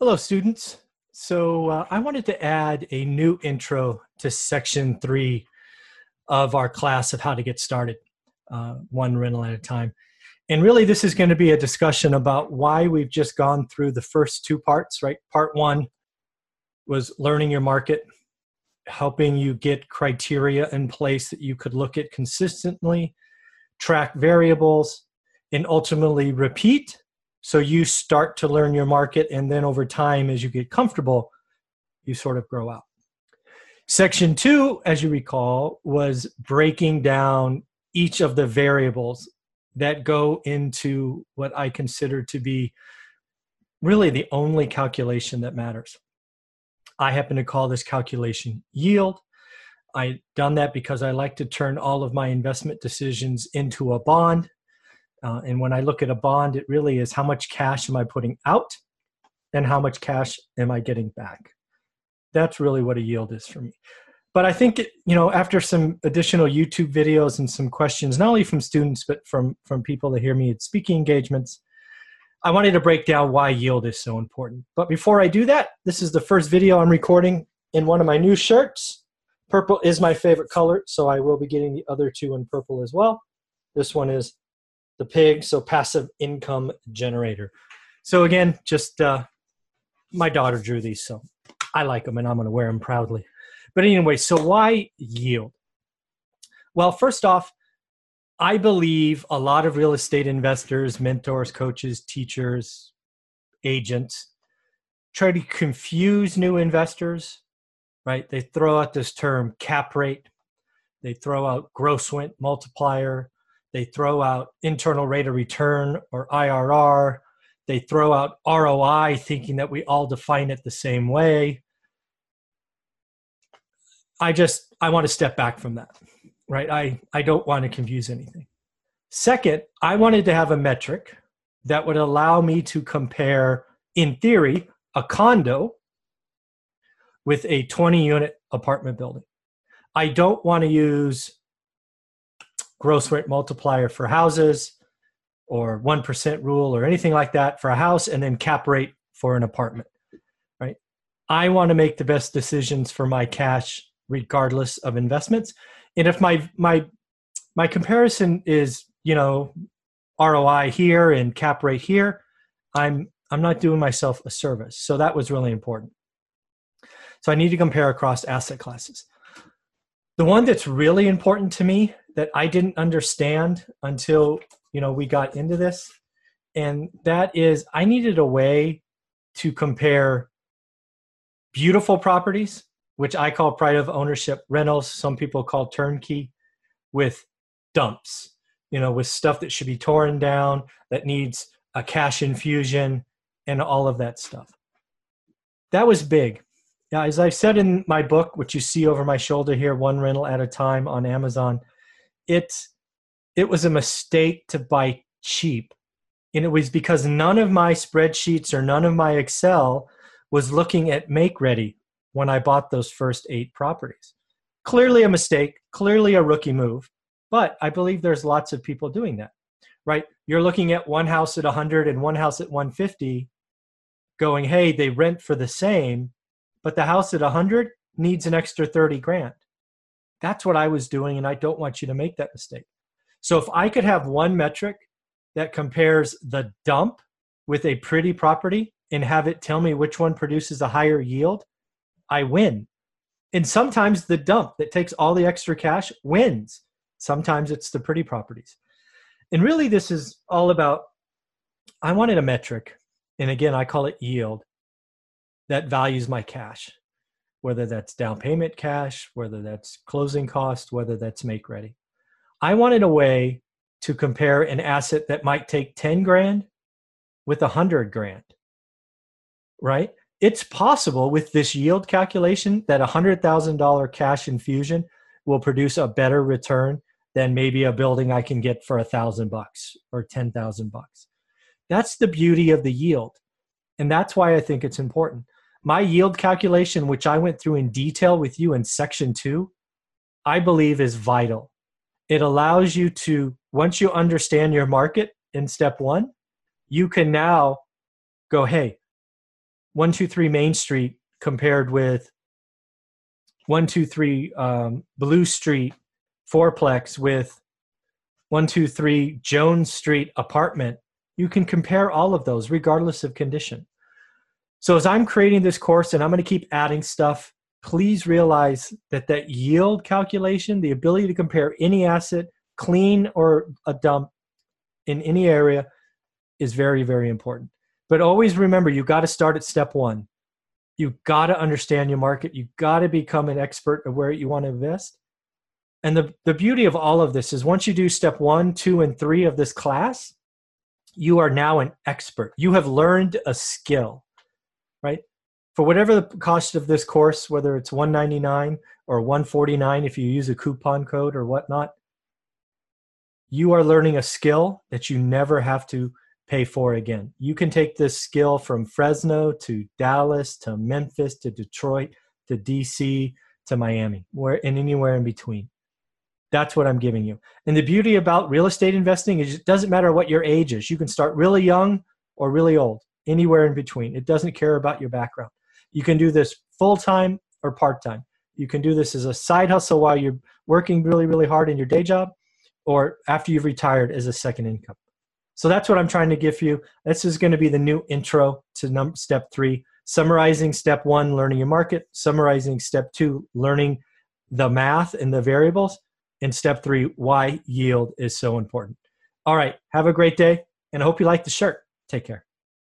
Hello, students. So uh, I wanted to add a new intro to section three of our class of how to get started, uh, one rental at a time. And really, this is going to be a discussion about why we've just gone through the first two parts, right? Part one was learning your market, helping you get criteria in place that you could look at consistently, track variables, and ultimately repeat so you start to learn your market, and then over time, as you get comfortable, you sort of grow out. Section two, as you recall, was breaking down each of the variables that go into what I consider to be really the only calculation that matters. I happen to call this calculation yield. I done that because I like to turn all of my investment decisions into a bond uh, and when I look at a bond, it really is how much cash am I putting out and how much cash am I getting back. That's really what a yield is for me. But I think, you know, after some additional YouTube videos and some questions, not only from students, but from, from people that hear me at speaking engagements, I wanted to break down why yield is so important. But before I do that, this is the first video I'm recording in one of my new shirts. Purple is my favorite color, so I will be getting the other two in purple as well. This one is the pig, so passive income generator. So again, just uh, my daughter drew these, so I like them and I'm going to wear them proudly. But anyway, so why yield? Well, first off, I believe a lot of real estate investors, mentors, coaches, teachers, agents try to confuse new investors, right? They throw out this term cap rate, they throw out gross rent multiplier, they throw out internal rate of return or IRR. They throw out ROI, thinking that we all define it the same way. I just I want to step back from that, right? I I don't want to confuse anything. Second, I wanted to have a metric that would allow me to compare, in theory, a condo with a 20 unit apartment building. I don't want to use gross rent multiplier for houses or 1% rule or anything like that for a house and then cap rate for an apartment right? I want to make the best decisions for my cash regardless of investments. And if my my my comparison is you know roi here and cap rate here i'm i'm not doing myself a service. So that was really important. So i need to compare across asset classes. The one that's really important to me that I didn't understand until you know we got into this, and that is I needed a way to compare beautiful properties, which I call pride of ownership rentals. Some people call turnkey, with dumps. You know, with stuff that should be torn down, that needs a cash infusion, and all of that stuff. That was big. Yeah, as I said in my book, which you see over my shoulder here, one rental at a time on Amazon, it it was a mistake to buy cheap. And it was because none of my spreadsheets or none of my excel was looking at make ready when i bought those first eight properties. Clearly a mistake clearly a rookie move but i believe there's lots of people doing that right? You're looking at one house at 100 and one house at 150 going hey they rent for the same but the house at 100 needs an extra 30 grand that's what I was doing, and I don't want you to make that mistake. So if I could have one metric that compares the dump with a pretty property and have it tell me which one produces a higher yield, I win. And sometimes the dump that takes all the extra cash wins. Sometimes it's the pretty properties. And really, this is all about I wanted a metric, and again, I call it yield, that values my cash whether that's down payment cash, whether that's closing cost, whether that's make ready. I wanted a way to compare an asset that might take 10 grand with 100 grand, right? It's possible with this yield calculation that a $100,000 cash infusion will produce a better return than maybe a building I can get for a thousand bucks or 10,000 bucks. That's the beauty of the yield. And that's why I think it's important my yield calculation, which I went through in detail with you in section two, I believe is vital. It allows you to, once you understand your market in step one, you can now go, hey, 123 Main Street compared with 123 um, Blue Street fourplex with 123 Jones Street apartment, you can compare all of those regardless of condition. So as I'm creating this course and I'm going to keep adding stuff, please realize that that yield calculation, the ability to compare any asset, clean or a dump in any area is very, very important. But always remember, you got to start at step one. You got to understand your market. You got to become an expert of where you want to invest. And the, the beauty of all of this is once you do step one, two, and three of this class, you are now an expert. You have learned a skill, right? For whatever the cost of this course, whether it's 199 or 149 if you use a coupon code or whatnot, you are learning a skill that you never have to pay for again. You can take this skill from Fresno to Dallas to Memphis to Detroit to DC to Miami, where and anywhere in between. That's what I'm giving you. And the beauty about real estate investing is it doesn't matter what your age is. You can start really young or really old, anywhere in between. It doesn't care about your background. You can do this full time or part time. You can do this as a side hustle while you're working really, really hard in your day job or after you've retired as a second income. So that's what I'm trying to give you. This is going to be the new intro to num- step three, summarizing step one, learning your market, summarizing step two, learning the math and the variables, and step three, why yield is so important. All right, have a great day, and I hope you like the shirt. Take care.